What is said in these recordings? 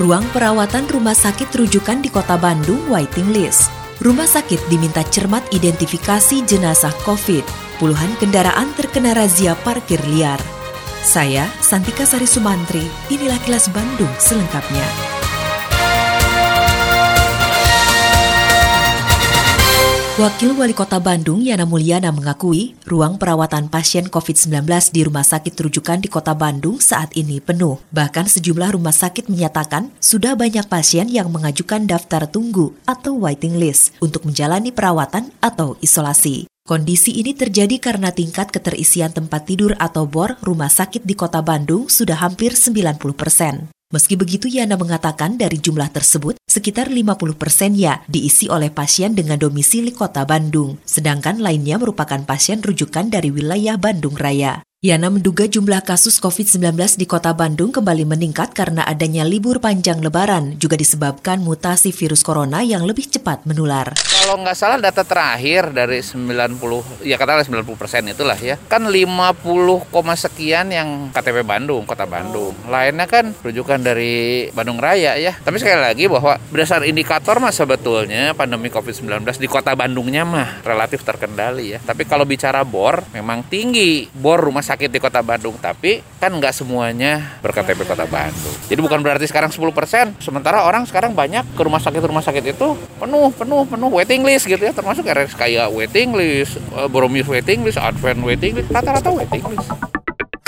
Ruang perawatan rumah sakit rujukan di kota Bandung waiting list. Rumah sakit diminta cermat identifikasi jenazah COVID. Puluhan kendaraan terkena razia parkir liar. Saya, Santika Sari Sumantri, inilah kilas Bandung selengkapnya. Wakil Wali Kota Bandung Yana Mulyana mengakui ruang perawatan pasien COVID-19 di rumah sakit rujukan di Kota Bandung saat ini penuh. Bahkan sejumlah rumah sakit menyatakan sudah banyak pasien yang mengajukan daftar tunggu atau waiting list untuk menjalani perawatan atau isolasi. Kondisi ini terjadi karena tingkat keterisian tempat tidur atau BOR rumah sakit di Kota Bandung sudah hampir 90 persen. Meski begitu, Yana mengatakan dari jumlah tersebut, sekitar 50 persennya diisi oleh pasien dengan domisili kota Bandung, sedangkan lainnya merupakan pasien rujukan dari wilayah Bandung Raya. Yana menduga jumlah kasus COVID-19 di kota Bandung kembali meningkat karena adanya libur panjang lebaran juga disebabkan mutasi virus corona yang lebih cepat menular. Kalau nggak salah data terakhir dari 90, ya katakanlah 90 persen itulah ya, kan 50, sekian yang KTP Bandung, kota Bandung. Lainnya kan rujukan dari Bandung Raya ya. Tapi sekali lagi bahwa berdasar indikator mah sebetulnya pandemi COVID-19 di kota Bandungnya mah relatif terkendali ya. Tapi kalau bicara bor, memang tinggi. Bor rumah sakit di kota Bandung tapi kan nggak semuanya berKTP kota Bandung jadi bukan berarti sekarang 10% sementara orang sekarang banyak ke rumah sakit rumah sakit itu penuh penuh penuh waiting list gitu ya termasuk RS kayak waiting list eh, Bromis waiting list Advent waiting list rata-rata waiting list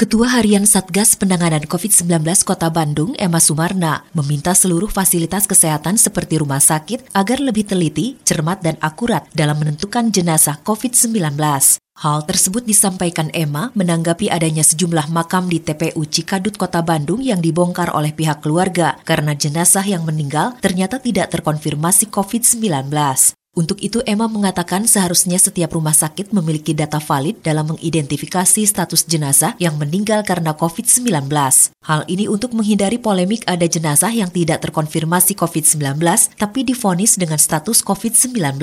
Ketua Harian Satgas Penanganan COVID-19 Kota Bandung, Emma Sumarna, meminta seluruh fasilitas kesehatan seperti rumah sakit agar lebih teliti, cermat, dan akurat dalam menentukan jenazah COVID-19. Hal tersebut disampaikan Emma menanggapi adanya sejumlah makam di TPU Cikadut Kota Bandung yang dibongkar oleh pihak keluarga karena jenazah yang meninggal ternyata tidak terkonfirmasi COVID-19. Untuk itu, Emma mengatakan seharusnya setiap rumah sakit memiliki data valid dalam mengidentifikasi status jenazah yang meninggal karena COVID-19. Hal ini untuk menghindari polemik ada jenazah yang tidak terkonfirmasi COVID-19 tapi difonis dengan status COVID-19.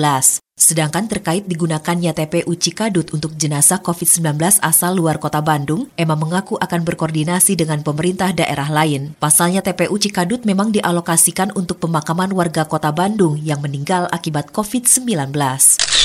Sedangkan terkait digunakannya TPU Cikadut untuk jenazah COVID-19 asal luar kota Bandung, Emma mengaku akan berkoordinasi dengan pemerintah daerah lain. Pasalnya TPU Cikadut memang dialokasikan untuk pemakaman warga kota Bandung yang meninggal akibat COVID-19.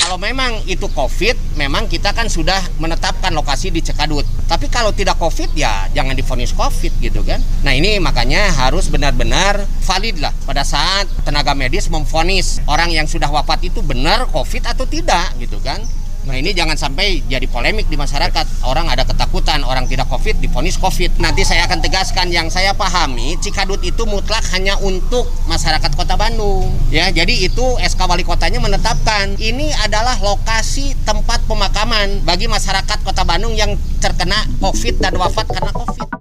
Kalau memang itu COVID, memang kita kan sudah menetapkan lokasi di Cikadut. Tapi kalau tidak COVID ya jangan difonis COVID gitu kan. Nah ini makanya harus benar-benar valid lah pada saat tenaga medis memfonis orang yang sudah wafat itu benar COVID atau tidak gitu kan. Nah ini jangan sampai jadi polemik di masyarakat. Orang ada ketakutan, orang tidak COVID difonis COVID. Nanti saya akan tegaskan yang saya pahami, Cikadut itu mutlak hanya untuk masyarakat Kota Bandung. Ya, jadi itu SK Wali Kotanya menetapkan ini adalah lokasi tempat pemakaman bagi masyarakat Kota Bandung yang terkena COVID dan wafat karena COVID.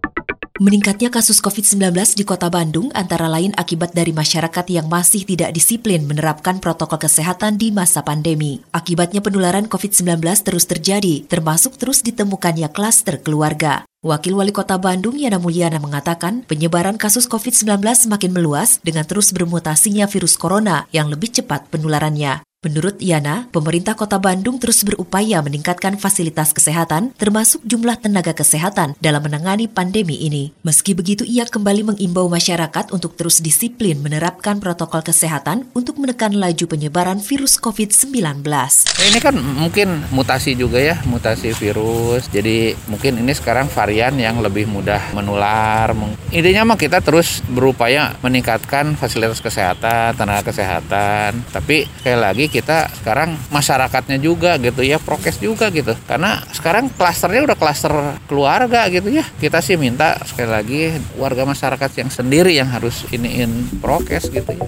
Meningkatnya kasus COVID-19 di kota Bandung antara lain akibat dari masyarakat yang masih tidak disiplin menerapkan protokol kesehatan di masa pandemi. Akibatnya penularan COVID-19 terus terjadi, termasuk terus ditemukannya klaster keluarga. Wakil Wali Kota Bandung Yana Mulyana mengatakan penyebaran kasus COVID-19 semakin meluas dengan terus bermutasinya virus corona yang lebih cepat penularannya. Menurut Yana, pemerintah kota Bandung terus berupaya meningkatkan fasilitas kesehatan, termasuk jumlah tenaga kesehatan dalam menangani pandemi ini. Meski begitu, ia kembali mengimbau masyarakat untuk terus disiplin menerapkan protokol kesehatan untuk menekan laju penyebaran virus COVID-19. Ini kan mungkin mutasi juga ya, mutasi virus. Jadi mungkin ini sekarang varian yang lebih mudah menular. Intinya mah kita terus berupaya meningkatkan fasilitas kesehatan, tenaga kesehatan. Tapi sekali lagi kita sekarang masyarakatnya juga gitu ya prokes juga gitu. Karena sekarang klasternya udah klaster keluarga gitu ya. Kita sih minta sekali lagi warga masyarakat yang sendiri yang harus iniin prokes gitu ya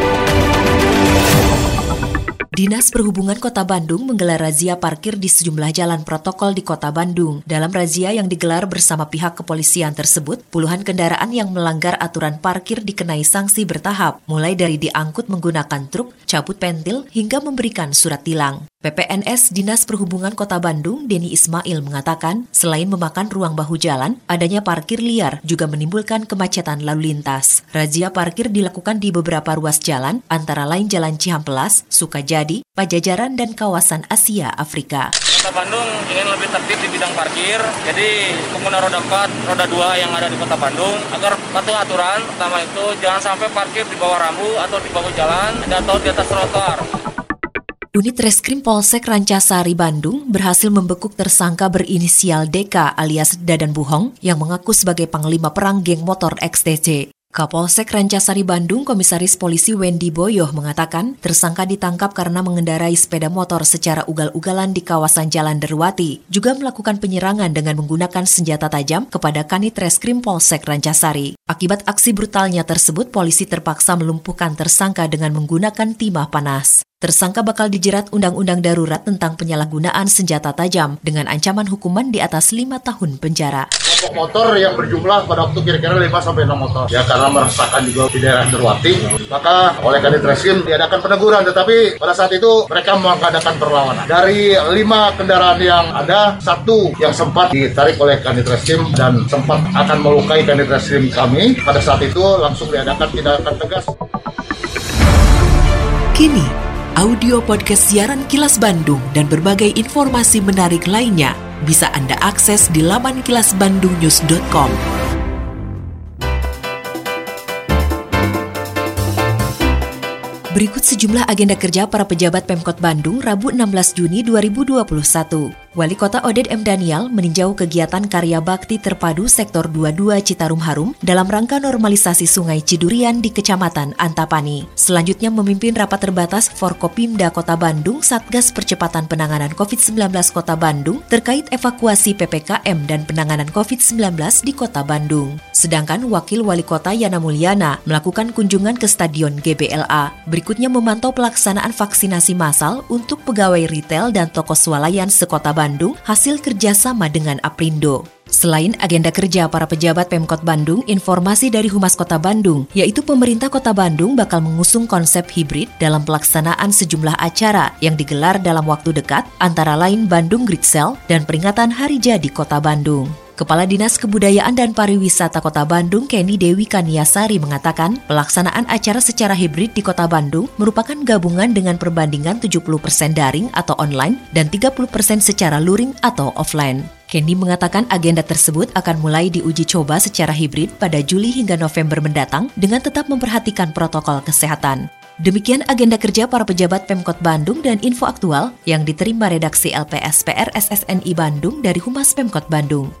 Dinas Perhubungan Kota Bandung menggelar razia parkir di sejumlah jalan protokol di Kota Bandung. Dalam razia yang digelar bersama pihak kepolisian tersebut, puluhan kendaraan yang melanggar aturan parkir dikenai sanksi bertahap, mulai dari diangkut menggunakan truk, cabut pentil, hingga memberikan surat tilang. PPNS Dinas Perhubungan Kota Bandung, Denny Ismail mengatakan, selain memakan ruang bahu jalan, adanya parkir liar juga menimbulkan kemacetan lalu lintas. Razia parkir dilakukan di beberapa ruas jalan, antara lain Jalan Cihampelas, Sukajadi, Pajajaran, dan kawasan Asia Afrika. Kota Bandung ingin lebih tertib di bidang parkir, jadi pengguna roda 4, roda 2 yang ada di Kota Bandung agar patuh aturan, pertama itu jangan sampai parkir di bawah rambu atau di bawah jalan atau di atas trotoar. Unit Reskrim Polsek Rancasari Bandung berhasil membekuk tersangka berinisial DK alias Dadan Buhong yang mengaku sebagai panglima perang geng motor XTC. Kapolsek Rancasari Bandung, Komisaris Polisi Wendy Boyoh mengatakan tersangka ditangkap karena mengendarai sepeda motor secara ugal-ugalan di kawasan Jalan Derwati, juga melakukan penyerangan dengan menggunakan senjata tajam kepada Kanit Reskrim Polsek Rancasari. Akibat aksi brutalnya tersebut, polisi terpaksa melumpuhkan tersangka dengan menggunakan timah panas. Tersangka bakal dijerat Undang-Undang Darurat tentang penyalahgunaan senjata tajam dengan ancaman hukuman di atas lima tahun penjara. Kelompok motor yang berjumlah pada waktu kira-kira 5 sampai 6 motor. Ya karena meresahkan juga di daerah Derwati, maka oleh Kadit Reskrim diadakan peneguran, tetapi pada saat itu mereka mengadakan perlawanan. Dari lima kendaraan yang ada, satu yang sempat ditarik oleh Kadit Reskrim dan sempat akan melukai Kadit Reskrim kami. Pada saat itu langsung diadakan tindakan tegas. Kini, audio podcast siaran Kilas Bandung dan berbagai informasi menarik lainnya bisa Anda akses di laman kilasbandungnews.com. Berikut sejumlah agenda kerja para pejabat Pemkot Bandung Rabu 16 Juni 2021. Wali Kota Oded M. Daniel meninjau kegiatan karya bakti terpadu Sektor 22 Citarum Harum dalam rangka normalisasi Sungai Cidurian di Kecamatan Antapani. Selanjutnya memimpin rapat terbatas Forkopimda Kota Bandung Satgas Percepatan Penanganan COVID-19 Kota Bandung terkait evakuasi PPKM dan penanganan COVID-19 di Kota Bandung. Sedangkan Wakil Wali Kota Yana Mulyana melakukan kunjungan ke Stadion GBLA. Berikutnya memantau pelaksanaan vaksinasi massal untuk pegawai retail dan toko swalayan sekota Bandung hasil kerjasama dengan Aprindo. Selain agenda kerja para pejabat Pemkot Bandung, informasi dari Humas Kota Bandung, yaitu pemerintah Kota Bandung bakal mengusung konsep hibrid dalam pelaksanaan sejumlah acara yang digelar dalam waktu dekat, antara lain Bandung Great Sale dan peringatan Hari Jadi Kota Bandung. Kepala Dinas Kebudayaan dan Pariwisata Kota Bandung, Kenny Dewi Kaniasari mengatakan, pelaksanaan acara secara hibrid di Kota Bandung merupakan gabungan dengan perbandingan 70% daring atau online dan 30% secara luring atau offline. Kenny mengatakan agenda tersebut akan mulai diuji coba secara hibrid pada Juli hingga November mendatang dengan tetap memperhatikan protokol kesehatan. Demikian agenda kerja para pejabat Pemkot Bandung dan info aktual yang diterima redaksi LPSPR SSNI Bandung dari Humas Pemkot Bandung.